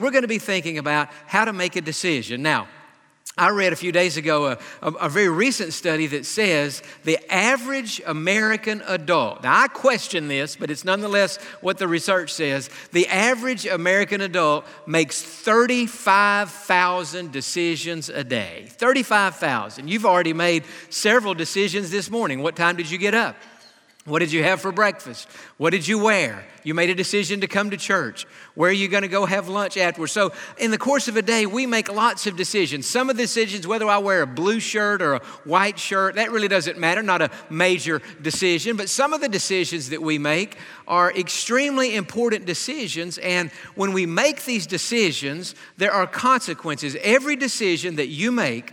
We're going to be thinking about how to make a decision. Now, I read a few days ago a, a, a, very recent study that says the average American adult, now I question this, but it's nonetheless what the research says. The average American adult makes 35,000 decisions a day. 35,000. You've already made several decisions this morning. What time did you get up? What did you have for breakfast? What did you wear? You made a decision to come to church. Where are you going to go have lunch afterwards? So, in the course of a day, we make lots of decisions. Some of the decisions, whether I wear a blue shirt or a white shirt, that really doesn't matter, not a major decision. But some of the decisions that we make are extremely important decisions. And when we make these decisions, there are consequences. Every decision that you make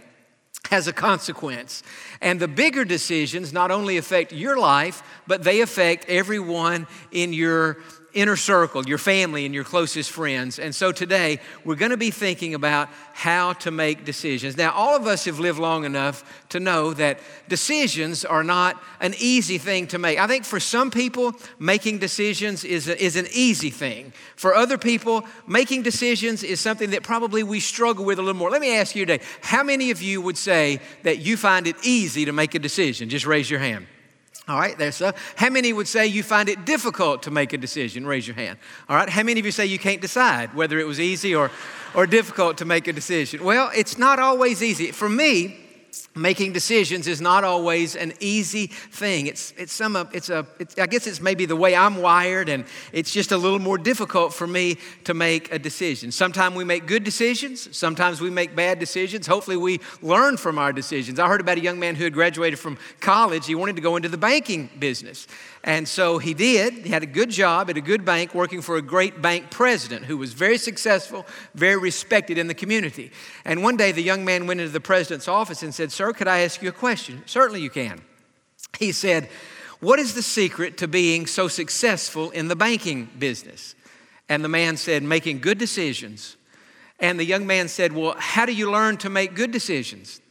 has a consequence. And the bigger decisions not only affect your life, but they affect everyone in your inner circle, your family, and your closest friends. And so today, we're going to be thinking about how to make decisions. Now, all of us have lived long enough to know that decisions are not an easy thing to make. I think for some people, making decisions is, a, is an easy thing. For other people, making decisions is something that probably we struggle with a little more. Let me ask you today how many of you would say that you find it easy to make a decision? Just raise your hand. All right, there's so. How many would say you find it difficult to make a decision? Raise your hand. All right, how many of you say you can't decide whether it was easy or, or difficult to make a decision? Well, it's not always easy. For me, making decisions is not always an easy thing. It's, it's some, it's a, it's, I guess it's maybe the way I'm wired, and it's just a little more difficult for me to make a decision. Sometimes we make good decisions, sometimes we make bad decisions. Hopefully, we learn from our decisions. I heard about a young man who had graduated from college. He wanted to go into the banking business. And so he did. He had a good job at a good bank working for a great bank president who was very successful, very respected in the community. And one day the young man went into the president's office and said, Sir, could I ask you a question? Certainly you can. He said, What is the secret to being so successful in the banking business? And the man said, Making good decisions. And the young man said, Well, how do you learn to make good decisions?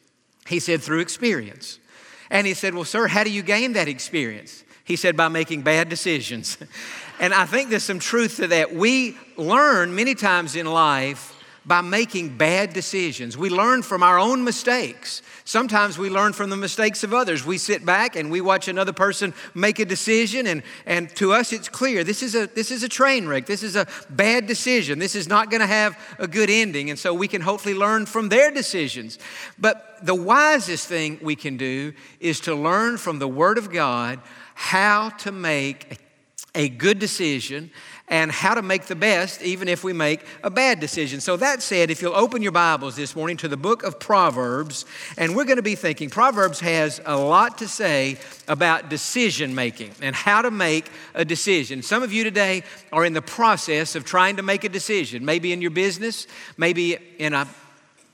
He said, Through experience. And he said, Well, sir, how do you gain that experience? He said, by making bad decisions. and I think there's some truth to that. We learn many times in life by making bad decisions. We learn from our own mistakes. Sometimes we learn from the mistakes of others. We sit back and we watch another person make a decision, and, and to us it's clear this is, a, this is a train wreck. This is a bad decision. This is not going to have a good ending. And so we can hopefully learn from their decisions. But the wisest thing we can do is to learn from the Word of God how to make a good decision and how to make the best even if we make a bad decision. So, that said, if you'll open your Bibles this morning to the book of Proverbs, and we're going to be thinking, Proverbs has a lot to say about decision making and how to make a decision. Some of you today are in the process of trying to make a decision, maybe in your business, maybe in a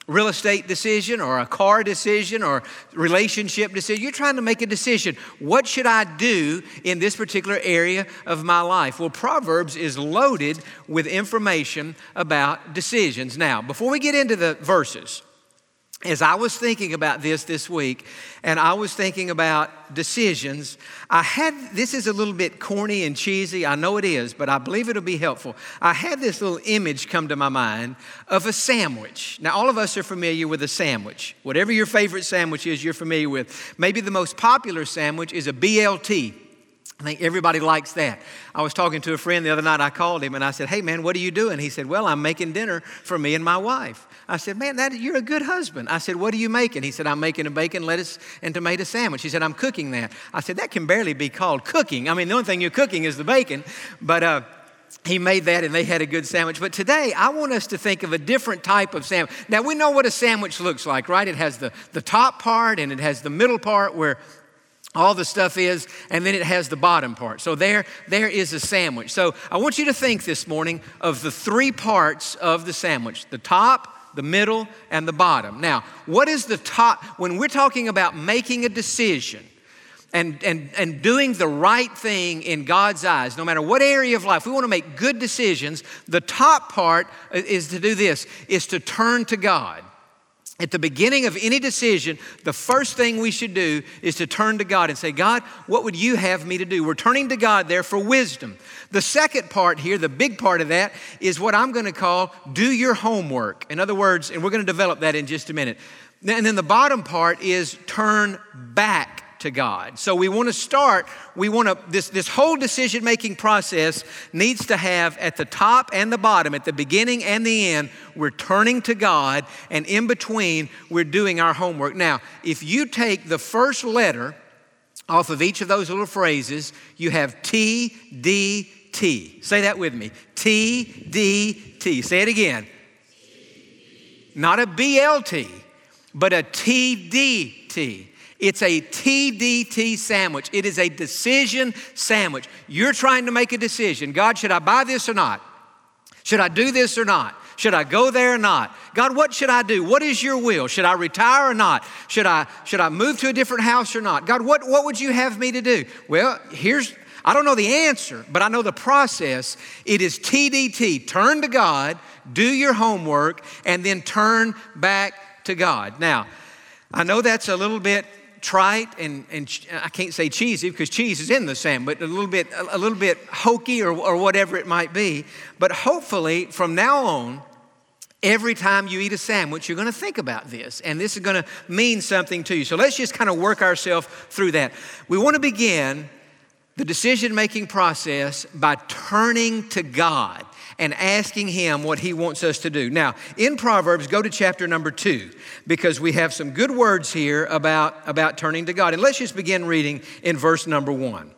real estate decision or a car decision or relationship decision. You're trying to make a decision. What should I do in this particular area of my life? Well, Proverbs is loaded with information about decisions. Now, before we get into the verses, as I was thinking about this this week, and I was thinking about decisions, I had this is a little bit corny and cheesy. I know it is, but I believe it'll be helpful. I had this little image come to my mind of a sandwich. Now, all of us are familiar with a sandwich. Whatever your favorite sandwich is, you're familiar with. Maybe the most popular sandwich is a BLT. I think everybody likes that. I was talking to a friend the other night. I called him and I said, Hey, man, what are you doing? He said, Well, I'm making dinner for me and my wife. I said, Man, that, you're a good husband. I said, What are you making? He said, I'm making a bacon, lettuce, and tomato sandwich. He said, I'm cooking that. I said, That can barely be called cooking. I mean, the only thing you're cooking is the bacon. But, uh, he made that and they had a good sandwich. But today, I want us to think of a different type of sandwich. Now, we know what a sandwich looks like, right? It has the, the top part and it has the middle part where all the stuff is, and then it has the bottom part. So there, there is a sandwich. So I want you to think this morning of the three parts of the sandwich the top, the middle, and the bottom. Now, what is the top? When we're talking about making a decision, and, and, and doing the right thing in God's eyes, no matter what area of life, we want to make good decisions. The top part is to do this, is to turn to God. At the beginning of any decision, the first thing we should do is to turn to God and say, God, what would you have me to do? We're turning to God there for wisdom. The second part here, the big part of that, is what I'm going to call do your homework. In other words, and we're going to develop that in just a minute. And then the bottom part is turn back to God. So we want to start, we want to, this, this whole decision making process needs to have at the top and the bottom, at the beginning and the end, we're turning to God, and in between, we're doing our homework. Now, if you take the first letter off of each of those little phrases, you have T, D, T. Say that with me T, D, T. Say it again. Not a BLT, but a TDT. It's a TDT sandwich. It is a decision sandwich. You're trying to make a decision. God, should I buy this or not? Should I do this or not? Should I go there or not? God, what should I do? What is your will? Should I retire or not? Should I, should I move to a different house or not? God, what, what would you have me to do? Well, here's, I don't know the answer, but I know the process. It is TDT turn to God, do your homework, and then turn back to God. Now, I know that's a little bit trite and, and I can't say cheesy because cheese is in the sand, but a little bit, a little bit hokey or, or whatever it might be. But hopefully, from now on, every time you eat a sandwich, you're going to think about this, and this is going to mean something to you. So let's just kind of work ourselves through that. We want to begin the decision making process by turning to God and asking Him what He wants us to do. Now, in Proverbs, go to chapter number two because we have some good words here about, about turning to God. And let's just begin reading in verse number one.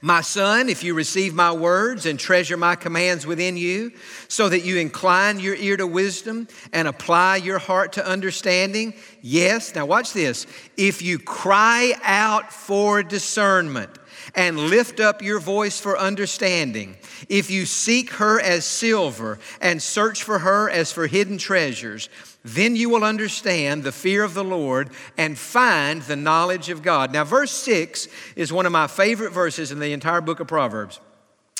My son, if you receive my words and treasure my commands within you, so that you incline your ear to wisdom and apply your heart to understanding, yes, now watch this. If you cry out for discernment, and lift up your voice for understanding. If you seek her as silver and search for her as for hidden treasures, then you will understand the fear of the Lord and find the knowledge of God. Now, verse 6 is one of my favorite verses in the entire book of Proverbs.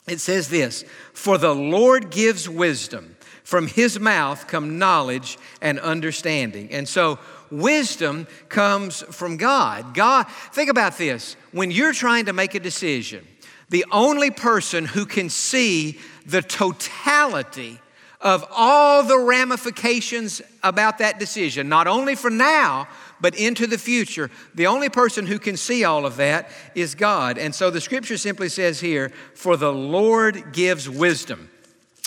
It says this For the Lord gives wisdom, from his mouth come knowledge and understanding. And so, wisdom comes from God. God, think about this. When you're trying to make a decision, the only person who can see the totality of all the ramifications about that decision, not only for now, but into the future. The only person who can see all of that is God. And so the scripture simply says here, For the Lord gives wisdom.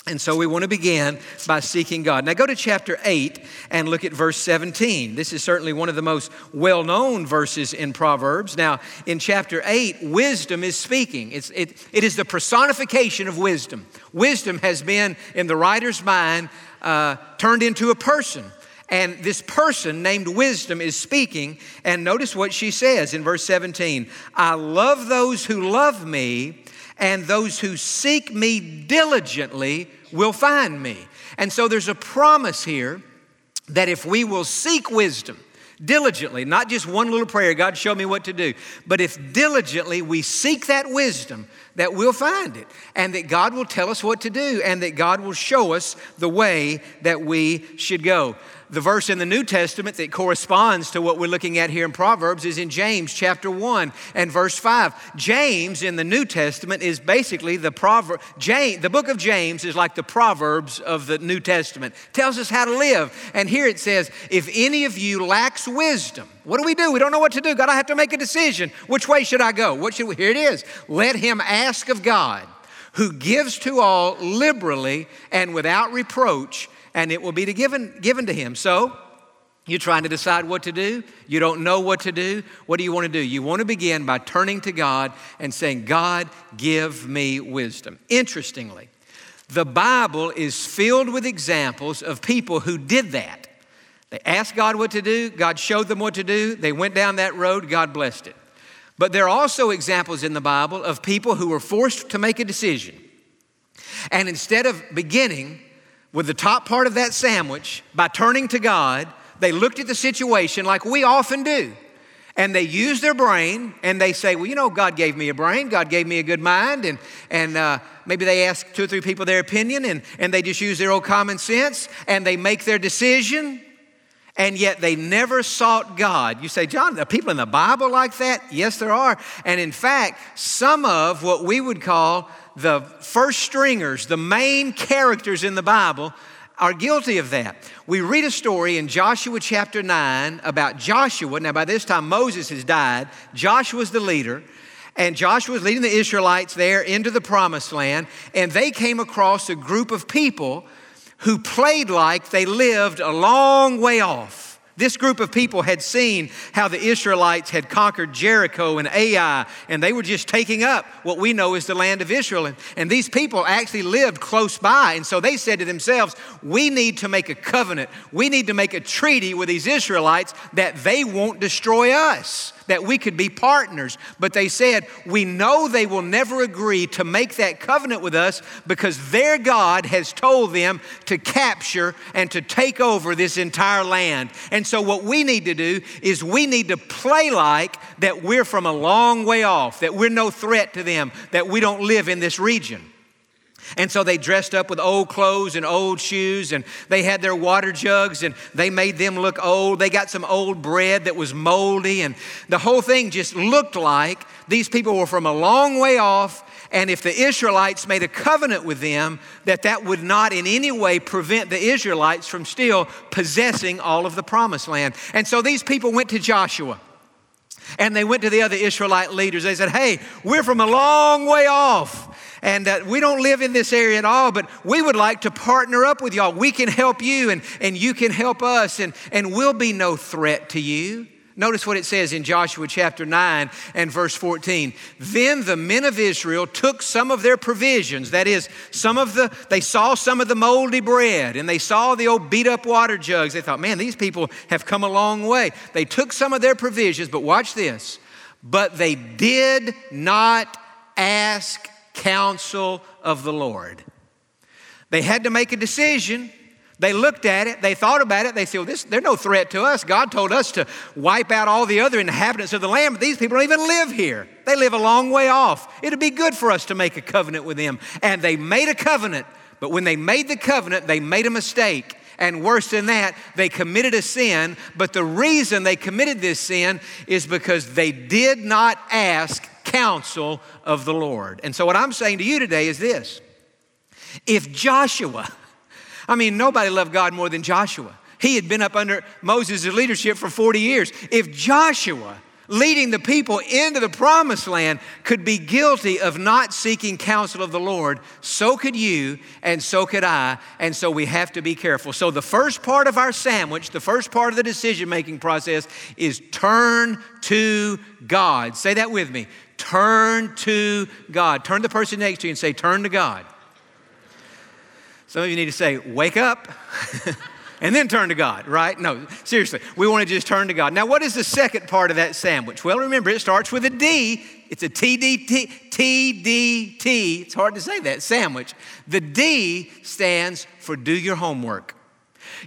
And so we want to begin by seeking God. Now go to chapter 8 and look at verse 17. This is certainly one of the most well known verses in Proverbs. Now, in chapter 8, wisdom is speaking, it's, it, it is the personification of wisdom. Wisdom has been, in the writer's mind, uh, turned into a person. And this person named Wisdom is speaking. And notice what she says in verse 17 I love those who love me, and those who seek me diligently will find me. And so there's a promise here that if we will seek wisdom, diligently, not just one little prayer, God, show me what to do, but if diligently we seek that wisdom, that we'll find it and that God will tell us what to do and that God will show us the way that we should go the verse in the New Testament that corresponds to what we're looking at here in Proverbs is in James chapter 1 and verse 5. James in the New Testament is basically the proverb James, the book of James is like the proverbs of the New Testament. Tells us how to live. And here it says, if any of you lacks wisdom, what do we do? We don't know what to do. God, I have to make a decision. Which way should I go? What should we? Here it is. Let him ask of God, who gives to all liberally and without reproach and it will be given, given to him. So, you're trying to decide what to do. You don't know what to do. What do you want to do? You want to begin by turning to God and saying, God, give me wisdom. Interestingly, the Bible is filled with examples of people who did that. They asked God what to do, God showed them what to do, they went down that road, God blessed it. But there are also examples in the Bible of people who were forced to make a decision. And instead of beginning with the top part of that sandwich by turning to God. They looked at the situation like we often do. And they use their brain and they say, Well, you know, God gave me a brain, God gave me a good mind. And, and uh, maybe they ask two or three people their opinion and, and they just use their old common sense and they make their decision. and yet they never sought God. You say, Jon, are people in the Bible like that? Yes, there are. And in fact, some of what we would call the first stringers, the main characters in the Bible, are guilty of that. We read a story in Joshua chapter 9 about Joshua. Now, by this time, Moses has died. Joshua's the leader. And Joshua was leading the Israelites there into the promised land. And they came across a group of people who played like they lived a long way off. This group of people had seen how the Israelites had conquered Jericho and Ai, and they were just taking up what we know as the land of Israel. And, and these people actually lived close by. And so they said to themselves, We need to make a covenant. We need to make a treaty with these Israelites that they won't destroy us that we could be partners. But they said, We know they will never agree to make that covenant with us because their God has told them to capture and to take over this entire land. And so, what we need to do is we need to play like that we're from a long way off, that we're no threat to them, that we don't live in this region. And so they dressed up with old clothes and old shoes, and they had their water jugs, and they made them look old. They got some old bread that was moldy, and the whole thing just looked like these people were from a long way off. And if the Israelites made a covenant with them, that that would not in any way prevent the Israelites from still possessing all of the promised land. And so these people went to Joshua. And they went to the other Israelite leaders. They said, Hey, we're from a long way off. And uh, we don't live in this area at all, but we would like to partner up with y'all. We can help you and, and you can help us, and, and we'll be no threat to you. Notice what it says in Joshua chapter 9 and verse 14. Then the men of Israel took some of their provisions, that is, some of the, they saw some of the moldy bread and they saw the old beat up water jugs. They thought, man, these people have come a long way. They took some of their provisions, but watch this. But they did not ask counsel of the Lord. They had to make a decision. They looked at it, they thought about it, they said, well, this, they're no threat to us. God told us to wipe out all the other inhabitants of the land, but these people don't even live here. They live a long way off. It'd be good for us to make a covenant with them. And they made a covenant, but when they made the covenant, they made a mistake. And worse than that, they committed a sin. But the reason they committed this sin is because they did not ask counsel of the Lord. And so, what I'm saying to you today is this if Joshua, I mean, nobody loved God more than Joshua. He had been up under Moses' leadership for 40 years. If Joshua, leading the people into the promised land, could be guilty of not seeking counsel of the Lord, so could you and so could I. And so we have to be careful. So, the first part of our sandwich, the first part of the decision making process is turn to God. Say that with me. Turn to God. Turn the person next to you and say, Turn to God. Some of you need to say, Wake up. and then turn to God, right? No, seriously, we want to just turn to God. Now, what is the second part of that sandwich? Well, remember, it starts with a D. It's a TDT, TDT. It's hard to say that, sandwich. The D stands for do your homework.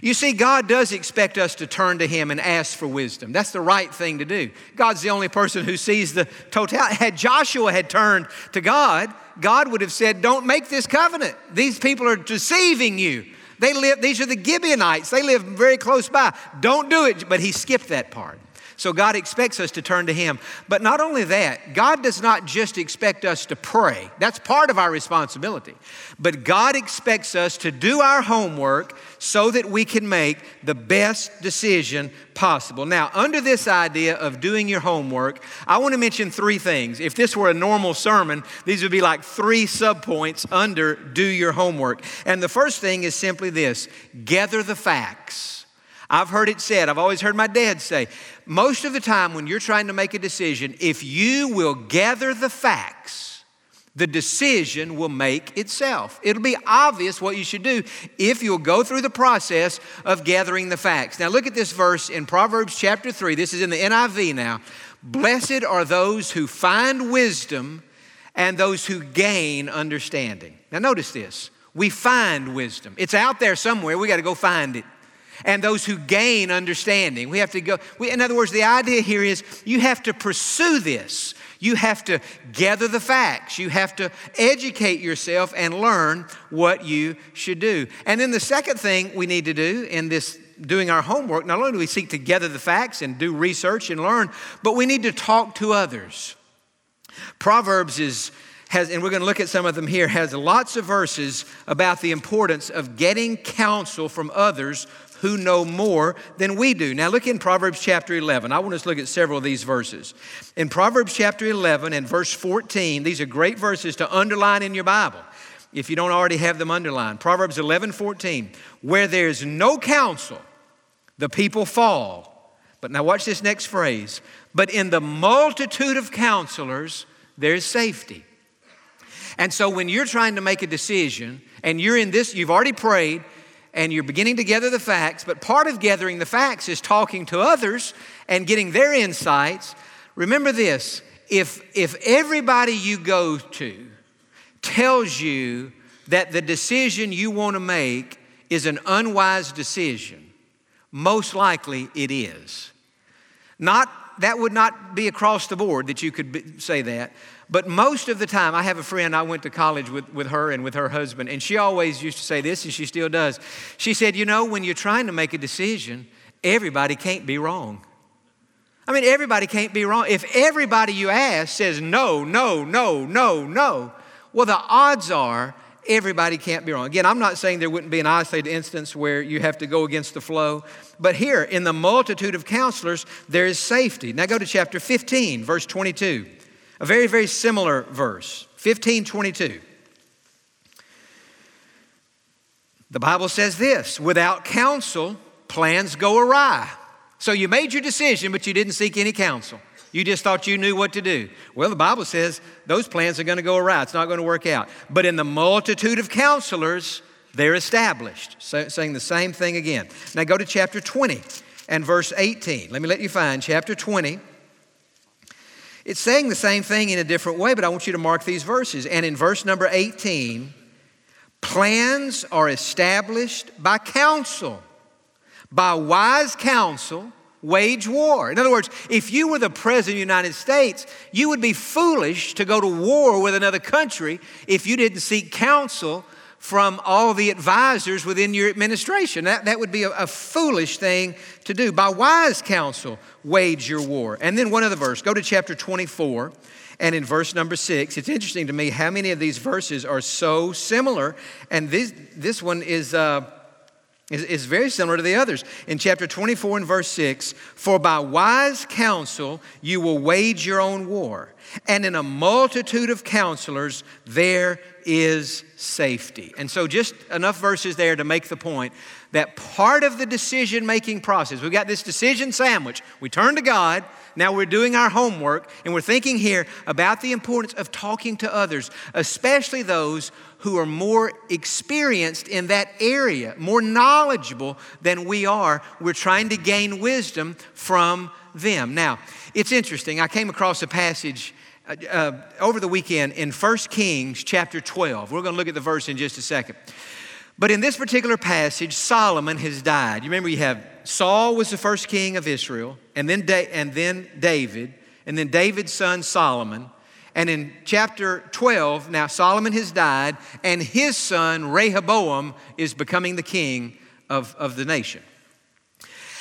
You see, God does expect us to turn to Him and ask for wisdom. That's the right thing to do. God's the only person who sees the totality. Had Joshua had turned to God, God would have said, Don't make this covenant. These people are deceiving you. They live, these are the Gibeonites. They live very close by. Don't do it. But he skipped that part. So God expects us to turn to Him. But not only that, God does not just expect us to pray, that's part of our responsibility. But God expects us to do our homework so that we can make the best decision possible. Now, under this idea of doing your homework, I want to mention three things. If this were a normal sermon, these would be like three subpoints under do your homework. And the first thing is simply this gather the facts. I've heard it said, I've always heard my dad say, most of the time when you're trying to make a decision, if you will gather the facts, the decision will make itself. It'll be obvious what you should do if you'll go through the process of gathering the facts. Now, look at this verse in Proverbs chapter 3. This is in the NIV now. Blessed are those who find wisdom and those who gain understanding. Now, notice this. We find wisdom. It's out there somewhere. We got to go find it and those who gain understanding. We have to go, we, in other words, the idea here is you have to pursue this. You have to gather the facts. You have to educate yourself and learn what you should do. And then the second thing we need to do in this doing our homework, not only do we seek to gather the facts and do research and learn, but we need to talk to others. Proverbs is has, and we're going to look at some of them here, has lots of verses about the importance of getting counsel from others who know more than we do. Now, look in Proverbs chapter 11. I want us to look at several of these verses. In Proverbs chapter 11 and verse 14, these are great verses to underline in your Bible if you don't already have them underlined. Proverbs 11 14, where there's no counsel, the people fall. But now, watch this next phrase. But in the multitude of counselors, there's safety. And so, when you're trying to make a decision and you're in this, you've already prayed, and you're beginning to gather the facts, but part of gathering the facts is talking to others and getting their insights. Remember this if, if everybody you go to tells you that the decision you want to make is an unwise decision, most likely it is. Not, that would not be across the board that you could be, say that, but most of the time, I have a friend, I went to college with, with her and with her husband, and she always used to say this, and she still does. She said, You know, when you're trying to make a decision, everybody can't be wrong. I mean, everybody can't be wrong. If everybody you ask says no, no, no, no, no, well, the odds are everybody can't be wrong. Again, I'm not saying there wouldn't be an isolated instance where you have to go against the flow, but here, in the multitude of counselors, there is safety. Now go to chapter 15, verse 22. A very, very similar verse, 1522. The Bible says this without counsel, plans go awry. So you made your decision, but you didn't seek any counsel. You just thought you knew what to do. Well, the Bible says those plans are going to go awry. It's not going to work out. But in the multitude of counselors, they're established. So, saying the same thing again. Now go to chapter 20 and verse 18. Let me let you find chapter 20 it's saying the same thing in a different way, but I want you to mark these verses. And in verse number 18, plans are established by counsel. By wise counsel, wage war. In other words, if you were the president of the United States, you would be foolish to go to war with another country if you didn't seek counsel from all the advisors within your administration. That, that would be a, a, foolish thing to do. By wise counsel, wage your war. And then one other verse, go to chapter 24. And in verse number six, it's interesting to me how many of these verses are so similar. And this, this one is, uh, is, very similar to the others. In chapter 24 and verse 6, for by wise counsel you will wage your own war, and in a multitude of counselors there is safety. And so, just enough verses there to make the point that part of the decision making process, we've got this decision sandwich. We turn to God, now we're doing our homework, and we're thinking here about the importance of talking to others, especially those who are more experienced in that area, more knowledgeable than we are. We're trying to gain wisdom from them. Now, it's interesting. I came across a passage uh, uh, over the weekend in 1 Kings chapter 12. We're going to look at the verse in just a second. But in this particular passage, Solomon has died. You remember you have Saul was the first king of Israel, and then, da- and then David, and then David's son Solomon. And in chapter 12, now Solomon has died, and his son Rehoboam is becoming the king of, of the nation.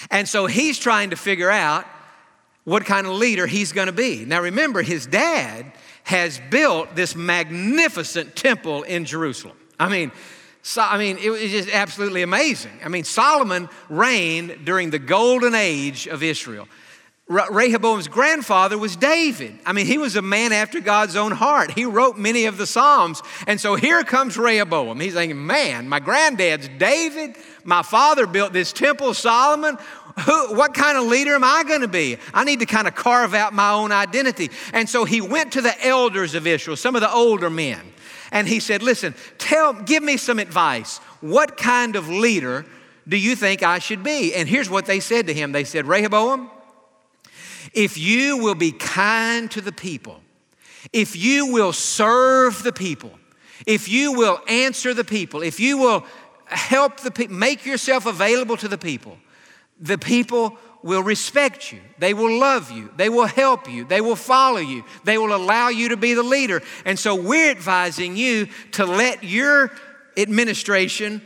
And so he's trying to figure out what kind of leader he's going to be. Now, remember, his dad has built this magnificent temple in Jerusalem. I mean, so, I mean, it was just absolutely amazing. I mean, Solomon reigned during the golden age of Israel. Rehoboam's grandfather was David. I mean, he was a man after God's own heart. He wrote many of the Psalms. And so here comes Rehoboam. He's thinking, man, my granddad's David. My father built this temple, Solomon. Who, what kind of leader am I going to be? I need to kind of carve out my own identity. And so he went to the elders of Israel, some of the older men, and he said, Listen, tell, give me some advice. What kind of leader do you think I should be? And here's what they said to him They said, Rehoboam, if you will be kind to the people, if you will serve the people, if you will answer the people, if you will help the people, make yourself available to the people, the people will respect you. They will love you. They will help you. They will follow you. They will allow you to be the leader. And so we're advising you to let your administration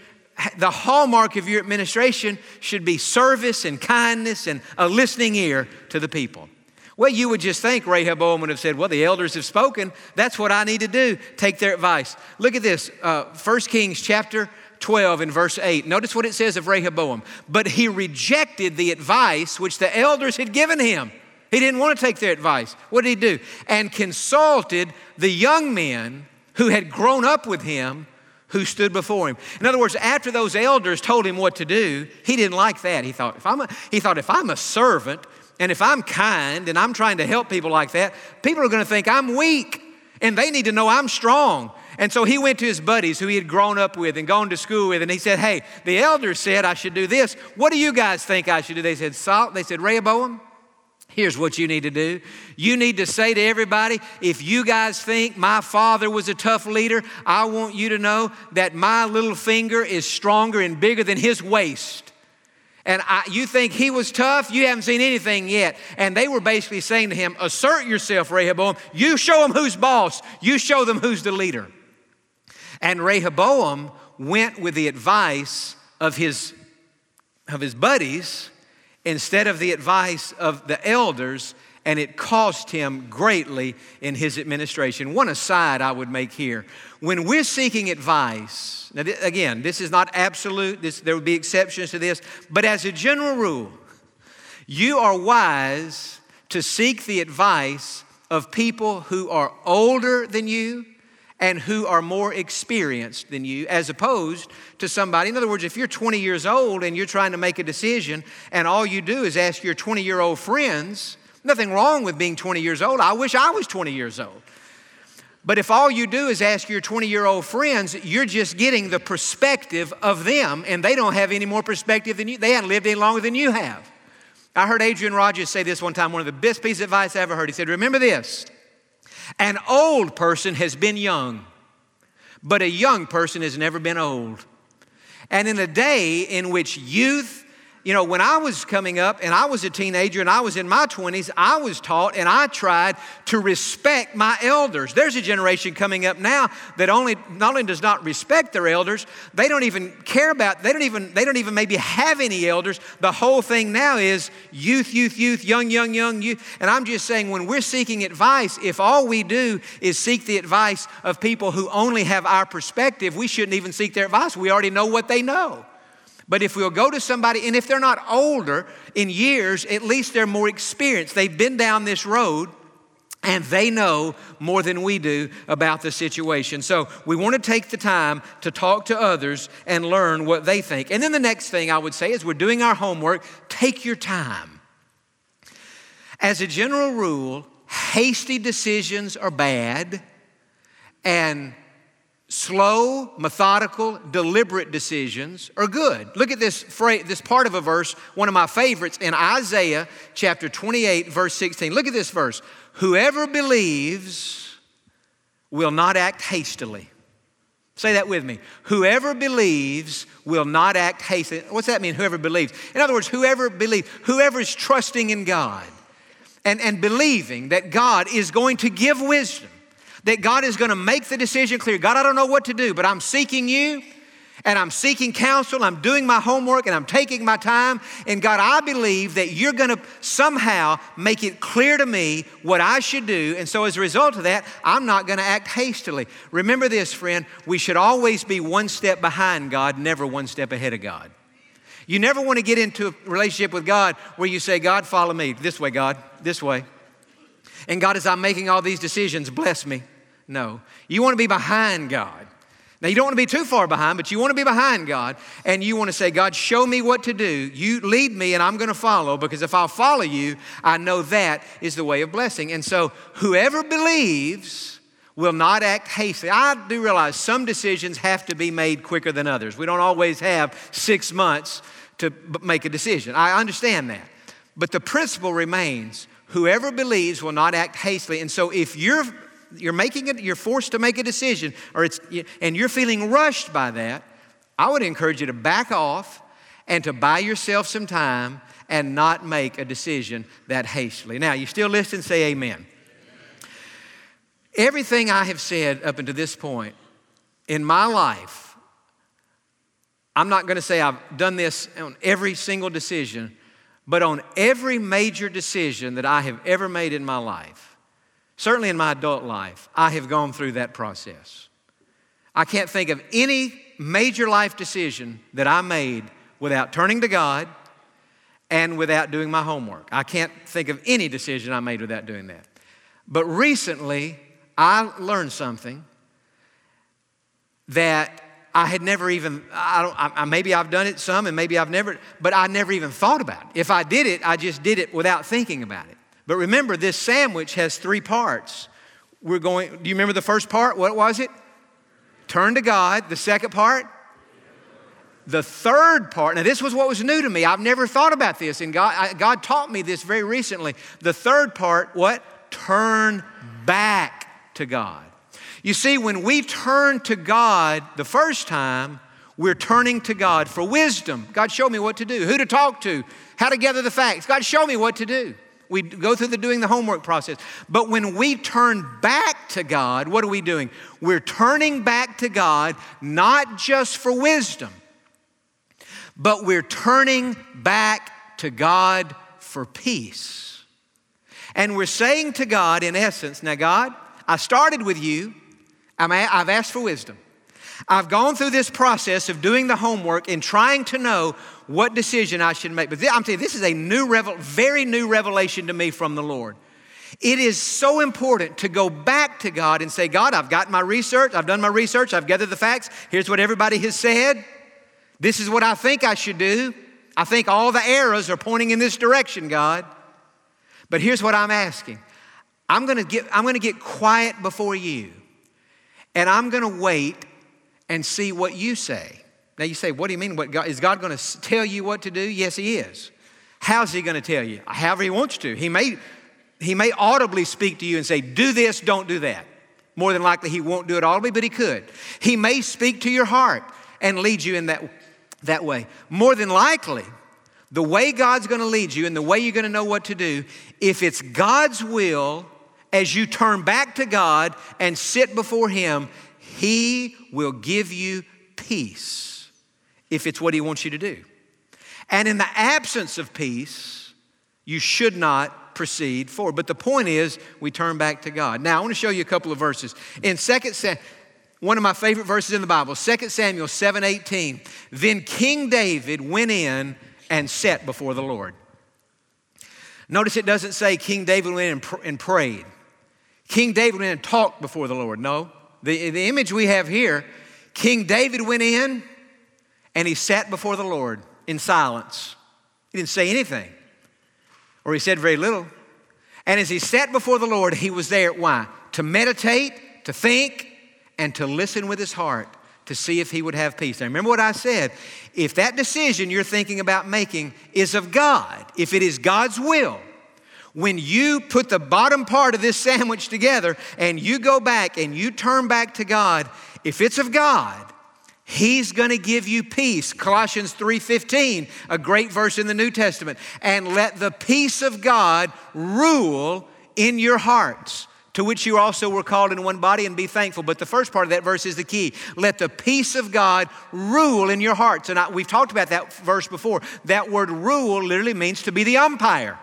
the hallmark of your administration should be service and kindness and a listening ear to the people. Well, you would just think Rehoboam would have said, Well, the elders have spoken. That's what I need to do. Take their advice. Look at this uh, 1 Kings chapter 12 and verse 8. Notice what it says of Rehoboam. But he rejected the advice which the elders had given him. He didn't want to take their advice. What did he do? And consulted the young men who had grown up with him who stood before him. In other words, after those elders told him what to do, he didn't like that. He thought, if I'm a, he thought, if I'm a servant and if I'm kind and I'm trying to help people like that, people are going to think I'm weak and they need to know I'm strong. And so he went to his buddies who he had grown up with and gone to school with, and he said, Hey, the elders said I should do this. What do you guys think I should do? They said, Salt. They said, Rehoboam, Here's what you need to do. You need to say to everybody, if you guys think my father was a tough leader, I want you to know that my little finger is stronger and bigger than his waist. And I, you think he was tough? You haven't seen anything yet. And they were basically saying to him, Assert yourself, Rehoboam. You show them who's boss, you show them who's the leader. And Rehoboam went with the advice of his, of his buddies instead of the advice of the elders, and it cost him greatly in his administration. One aside I would make here when we're seeking advice, now, th- again, this is not absolute, this, there would be exceptions to this, but as a general rule, you are wise to seek the advice of people who are older than you and who are more experienced than you, as opposed to somebody. In other words, if you're 20 years old and you're trying to make a decision, and all you do is ask your 20 year old friends, nothing wrong with being 20 years old. I wish I was 20 years old. But if all you do is ask your 20 year old friends, you're just getting the perspective of them, and they don't have any more perspective than you. They haven't lived any longer than you have. I heard Adrian Rogers say this one time, one of the best pieces of advice I ever heard. He said, Remember this an old person has been young, but a young person has never been old. And in a day in which youth you know, when I was coming up and I was a teenager and I was in my 20s, I was taught and I tried to respect my elders. There's a generation coming up now that only not only does not respect their elders, they don't even care about, they don't even, they don't even maybe have any elders. The whole thing now is youth, youth, youth, young, young, young, youth. And I'm just saying when we're seeking advice, if all we do is seek the advice of people who only have our perspective, we shouldn't even seek their advice. We already know what they know. But if we'll go to somebody, and if they're not older in years, at least they're more experienced. They've been down this road and they know more than we do about the situation. So we want to take the time to talk to others and learn what they think. And then the next thing I would say is we're doing our homework, take your time. As a general rule, hasty decisions are bad and slow, methodical, deliberate decisions are good. Look at this phrase, this part of a verse, one of my favorites in Isaiah chapter 28, verse 16. Look at this verse. Whoever believes will not act hastily. Say that with me. Whoever believes will not act hastily. What's that mean? Whoever believes. In other words, whoever believes, whoever is trusting in God and, and believing that God is going to give wisdom that God is going to make the decision clear. God, I don't know what to do, but I'm seeking you and I'm seeking counsel. I'm doing my homework and I'm taking my time. And God, I believe that you're going to somehow make it clear to me what I should do. And so as a result of that, I'm not going to act hastily. Remember this, friend, we should always be one step behind God, never one step ahead of God. You never want to get into a relationship with God where you say, God, follow me. This way, God, this way. And God, as I'm making all these decisions, bless me. No. You want to be behind God. Now, you don't want to be too far behind, but you want to be behind God, and you want to say, God, show me what to do. You lead me, and I'm going to follow, because if I'll follow you, I know that is the way of blessing. And so, whoever believes will not act hastily. I do realize some decisions have to be made quicker than others. We don't always have six months to make a decision. I understand that. But the principle remains whoever believes will not act hastily. And so, if you're you're making it, you're forced to make a decision, or it's, and you're feeling rushed by that, I would encourage you to back off and to buy yourself some time and not make a decision that hastily. Now, you still listen, say amen. Everything I have said up until this point in my life, I'm not going to say I've done this on every single decision, but on every major decision that I have ever made in my life, certainly in my adult life, I have gone through that process. I can't think of any major life decision that I made without turning to God and without doing my homework. I can't think of any decision I made without doing that. But recently, I learned something that I had never even, I don't, I, maybe I've done it some and maybe I've never, but I never even thought about it. If I did it, I just did it without thinking about it. But remember, this sandwich has three parts. We're going, do you remember the first part? What was it? Turn to God. The second part? The third part, now this was what was new to me. I've never thought about this, and God, I, God taught me this very recently. The third part, what? Turn back to God. You see, when we turn to God the first time, we're turning to God for wisdom. God, show me what to do, who to talk to, how to gather the facts. God, show me what to do. We go through the doing the homework process. But when we turn back to God, what are we doing? We're turning back to God not just for wisdom, but we're turning back to God for peace. And we're saying to God, in essence, now, God, I started with you. i have asked for wisdom. I've gone through this process of doing the homework and trying to know what decision I should make. But I'm telling you, this is a new, revel- very new revelation to me from the Lord. It is so important to go back to God and say, God, I've got my research, I've done my research, I've gathered the facts. Here's what everybody has said. This is what I think I should do. I think all the arrows are pointing in this direction, God. But here's what I'm asking I'm gonna get, I'm gonna get quiet before you, and I'm gonna wait and see what you say. Now you say, what do you mean? What God, is God going to tell you what to do? Yes, He is. How's He going to tell you? However He wants to. He may, he may audibly speak to you and say, do this, don't do that. More than likely, He won't do it audibly, but He could. He may speak to your heart and lead you in that, that way. More than likely, the way God's going to lead you and the way you're going to know what to do, if it's God's will, as you turn back to God and sit before Him, He will give you peace if it's what He wants you to do. And in the absence of peace, you should not proceed forward. But the point is, we turn back to God. Now, I want to show you a couple of verses. In 2 Samuel, one of my favorite verses in the Bible, 2 Samuel 7 18. Then King David went in and sat before the Lord. Notice it doesn't say King David went in and, and prayed. King David went in and talked before the Lord. No. The, the image we have here King David went in and he sat before the Lord in silence. He didn't say anything, or he said very little. And as he sat before the Lord, he was there, why? To meditate, to think, and to listen with his heart to see if he would have peace. Now, remember what I said. If that decision you're thinking about making is of God, if it is God's will, when you put the bottom part of this sandwich together and you go back and you turn back to God, if it's of God, He's going to give you peace. Colossians 3:15, a great verse in the New Testament. And let the peace of God rule in your hearts, to which you also were called in one body and be thankful. But the first part of that verse is the key. Let the peace of God rule in your hearts. And I, we've talked about that verse before. That word rule literally means to be the umpire.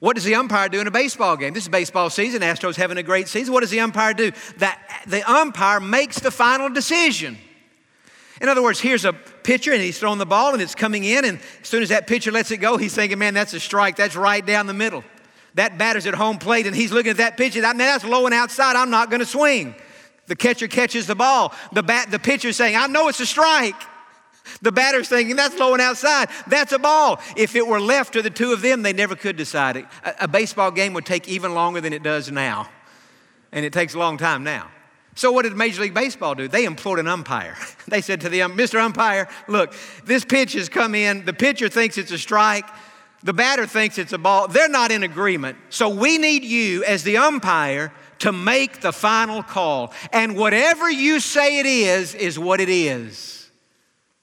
What does the umpire do in a baseball game? This is baseball season. Astros having a great season. What does the umpire do? That the umpire makes the final decision. In other words, here's a pitcher and he's throwing the ball and it's coming in, and as soon as that pitcher lets it go, he's thinking, man, that's a strike. That's right down the middle. That batter's at home plate and he's looking at that pitch and man, that's low and outside. I'm not going to swing. The catcher catches the ball. The bat, the pitcher's saying, I know it's a strike. The batter's thinking, that's low and outside. That's a ball. If it were left to the two of them, they never could decide it. A, a, baseball game would take even longer than it does now. And it takes a long time now. So, what did Major League Baseball do? They employed an umpire. They said to the um, Mr. Umpire, look, this pitch has come in. The pitcher thinks it's a strike. The batter thinks it's a ball. They're not in agreement. So, we need you as the umpire to make the final call. And whatever you say it is, is what it is.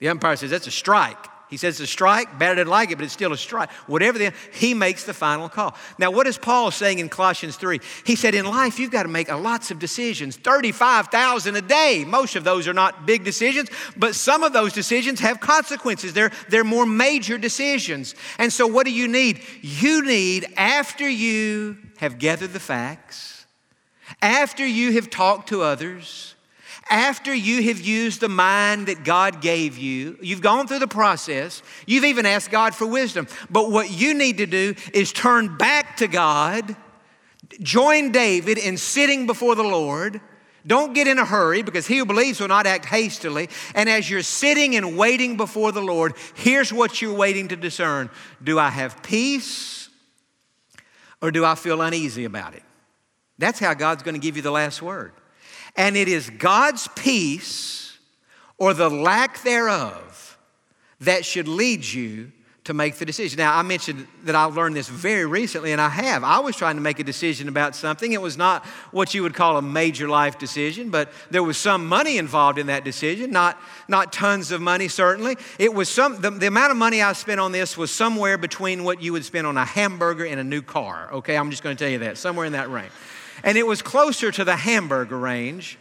The umpire says, That's a strike. He says it's a strike, better than like it, but it's still a strike. Whatever the, he makes the final call. Now, what is Paul saying in Colossians 3? He said, in life, you've got to make lots of decisions, 35,000 a day. Most of those are not big decisions, but some of those decisions have consequences. They're, they're more major decisions. And so, what do you need? You need, after you have gathered the facts, after you have talked to others, after you have used the mind that God gave you, you've gone through the process, you've even asked God for wisdom. But what you need to do is turn back to God, join David in sitting before the Lord. Don't get in a hurry because he who believes will not act hastily. And as you're sitting and waiting before the Lord, here's what you're waiting to discern Do I have peace or do I feel uneasy about it? That's how God's going to give you the last word. And it is God's peace or the lack thereof that should lead you to make the decision. Now, I mentioned that I learned this very recently, and I have. I was trying to make a decision about something. It was not what you would call a major life decision, but there was some money involved in that decision, not, not tons of money, certainly. It was some, the, the amount of money I spent on this was somewhere between what you would spend on a hamburger and a new car, okay? I'm just going to tell you that, somewhere in that range. And it was closer to the hamburger range.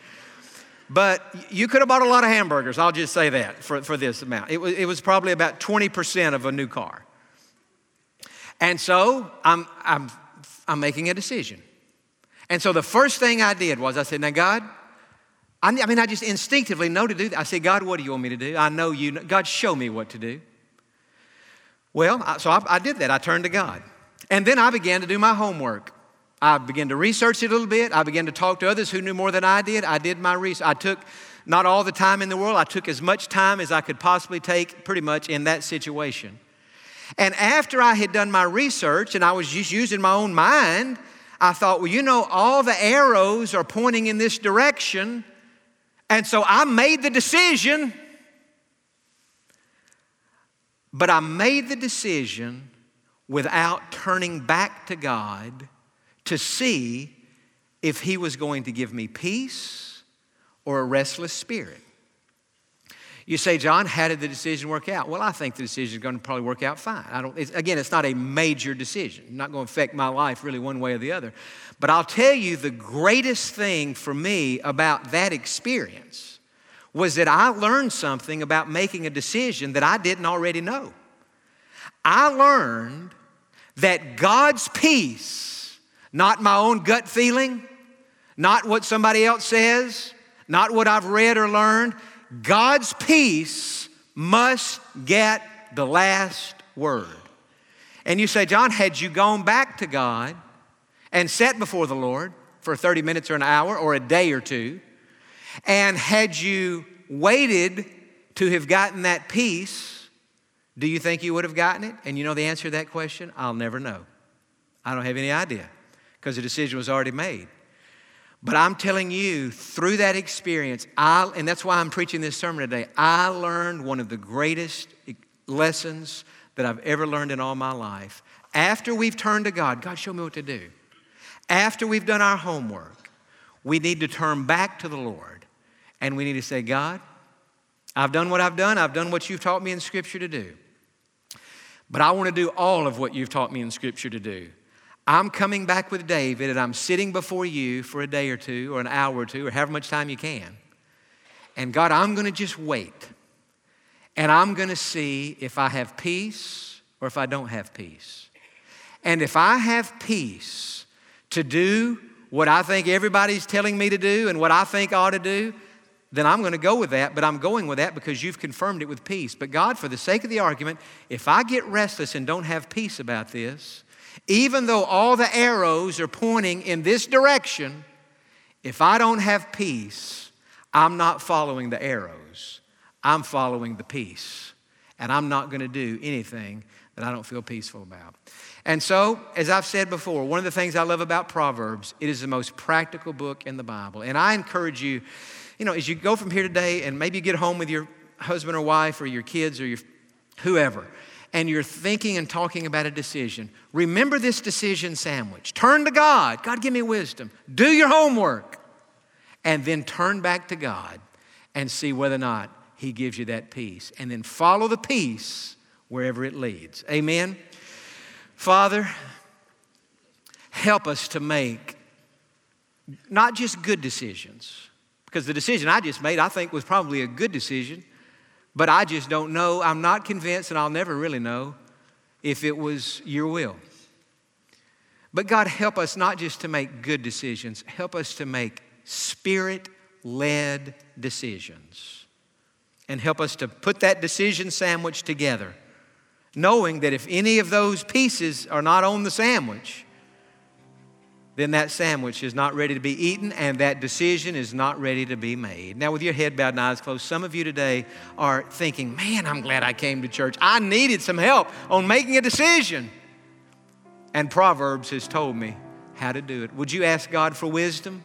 But you could have bought a lot of hamburgers, I'll just say that for, for this amount. It was, it was probably about 20% of a new car. And so I'm, I'm, I'm making a decision. And so the first thing I did was I said, Now, God, I, mean, I just instinctively know to do that. I said, God, what do you want me to do? I know you. God, show me what to do. Well, so I, I did that. I turned to God. And then I began to do my homework. I began to research it a little bit. I began to talk to others who knew more than I did. I did my research. I took not all the time in the world, I took as much time as I could possibly take pretty much in that situation. And after I had done my research and I was just using my own mind, I thought, well, you know, all the arrows are pointing in this direction. And so I made the decision. But I made the decision without turning back to God to see if he was going to give me peace or a restless spirit. You say, Jon, how did the decision work out? Well, I think the decision is going to probably work out fine. I don't, it's, again, it's not a major decision, not going to affect my life really one way or the other. But I'll tell you the greatest thing for me about that experience was that I learned something about making a decision that I didn't already know. I learned that God's peace not my own gut feeling, not what somebody else says, not what I've read or learned. God's peace must get the last word. And you say, Jon, had you gone back to God and sat before the Lord for 30 minutes or an hour or a day or two, and had you waited to have gotten that peace, do you think you would have gotten it? And you know the answer to that question? I'll never know. I don't have any idea because the decision was already made. But I'm telling you, through that experience, I, and that's why I'm preaching this sermon today, I learned one of the greatest lessons that I've ever learned in all my life. After we've turned to God, God, show me what to do. After we've done our homework, we need to turn back to the Lord and we need to say, God, I've done what I've done, I've done what you've taught me in Scripture to do. But I want to do all of what you've taught me in Scripture to do. I'm coming back with David and I'm sitting before you for a day or two or an hour or two or however much time you can. And God, I'm going to just wait. And I'm going to see if I have peace or if I don't have peace. And if I have peace to do what I think everybody's telling me to do and what I think I ought to do, then I'm going to go with that, but I'm going with that because you've confirmed it with peace. But God, for the sake of the argument, if I get restless and don't have peace about this, even though all the arrows are pointing in this direction, if I don't have peace, I'm not following the arrows. I'm following the peace. And I'm not going to do anything that I don't feel peaceful about. And so, as I've said before, one of the things I love about Proverbs, it is the most practical book in the Bible. And I encourage you, you know, as you go from here today and maybe you get home with your husband or wife or your kids or your whoever, and you're thinking and talking about a decision, remember this decision sandwich. Turn to God. God, give me wisdom. Do your homework. And then turn back to God and see whether or not He gives you that peace. And then follow the peace wherever it leads. Amen. Father, help us to make not just good decisions, because the decision I just made, I think, was probably a good decision, but I just don't know. I'm not convinced, and I'll never really know if it was your will. But God, help us not just to make good decisions, help us to make spirit led decisions. And help us to put that decision sandwich together, knowing that if any of those pieces are not on the sandwich, then that sandwich is not ready to be eaten and that decision is not ready to be made. Now, with your head bowed and eyes closed, some of you today are thinking, man, I'm glad I came to church. I needed some help on making a decision. And Proverbs has told me how to do it. Would you ask God for wisdom?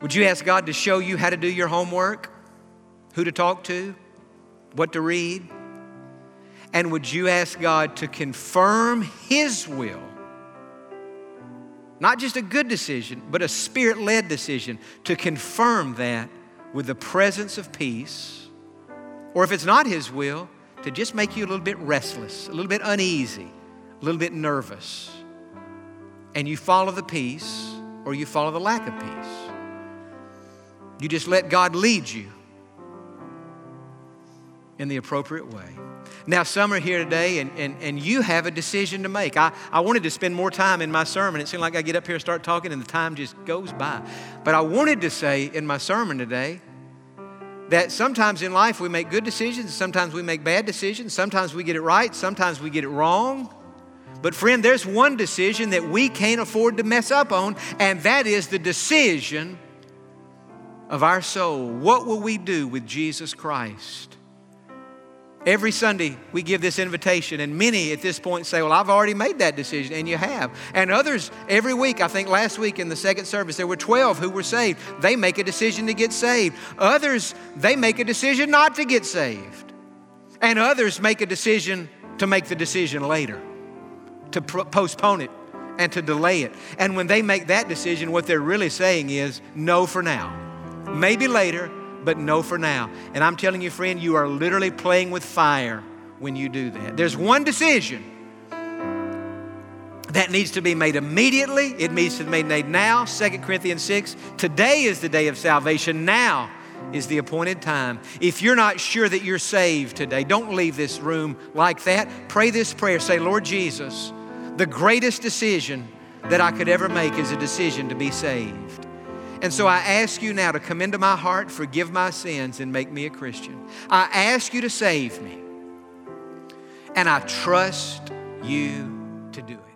Would you ask God to show you how to do your homework? Who to talk to? What to read? And would you ask God to confirm His will? Not just a good decision, but a spirit led decision to confirm that with the presence of peace. Or if it's not His will, to just make you a little bit restless, a little bit uneasy, a little bit nervous. And you follow the peace or you follow the lack of peace. You just let God lead you in the appropriate way. Now, some are here today and, and, and you have a decision to make. I, I wanted to spend more time in my sermon. It seemed like I get up here and start talking and the time just goes by. But I wanted to say in my sermon today that sometimes in life we make good decisions, sometimes we make bad decisions, sometimes we get it right, sometimes we get it wrong. But, friend, there's one decision that we can't afford to mess up on, and that is the decision of our soul. What will we do with Jesus Christ? Every Sunday, we give this invitation, and many at this point say, Well, I've already made that decision, and you have. And others, every week, I think last week in the second service, there were 12 who were saved. They make a decision to get saved. Others, they make a decision not to get saved. And others make a decision to make the decision later, to postpone it and to delay it. And when they make that decision, what they're really saying is, No for now. Maybe later, but no for now. And I'm telling you, friend, you are literally playing with fire when you do that. There's one decision that needs to be made immediately. It needs to be made now. 2 Corinthians 6. Today is the day of salvation. Now is the appointed time. If you're not sure that you're saved today, don't leave this room like that. Pray this prayer. Say, Lord Jesus, the greatest decision that I could ever make is a decision to be saved. And so I ask you now to come into my heart, forgive my sins, and make me a Christian. I ask you to save me. And I trust you to do it.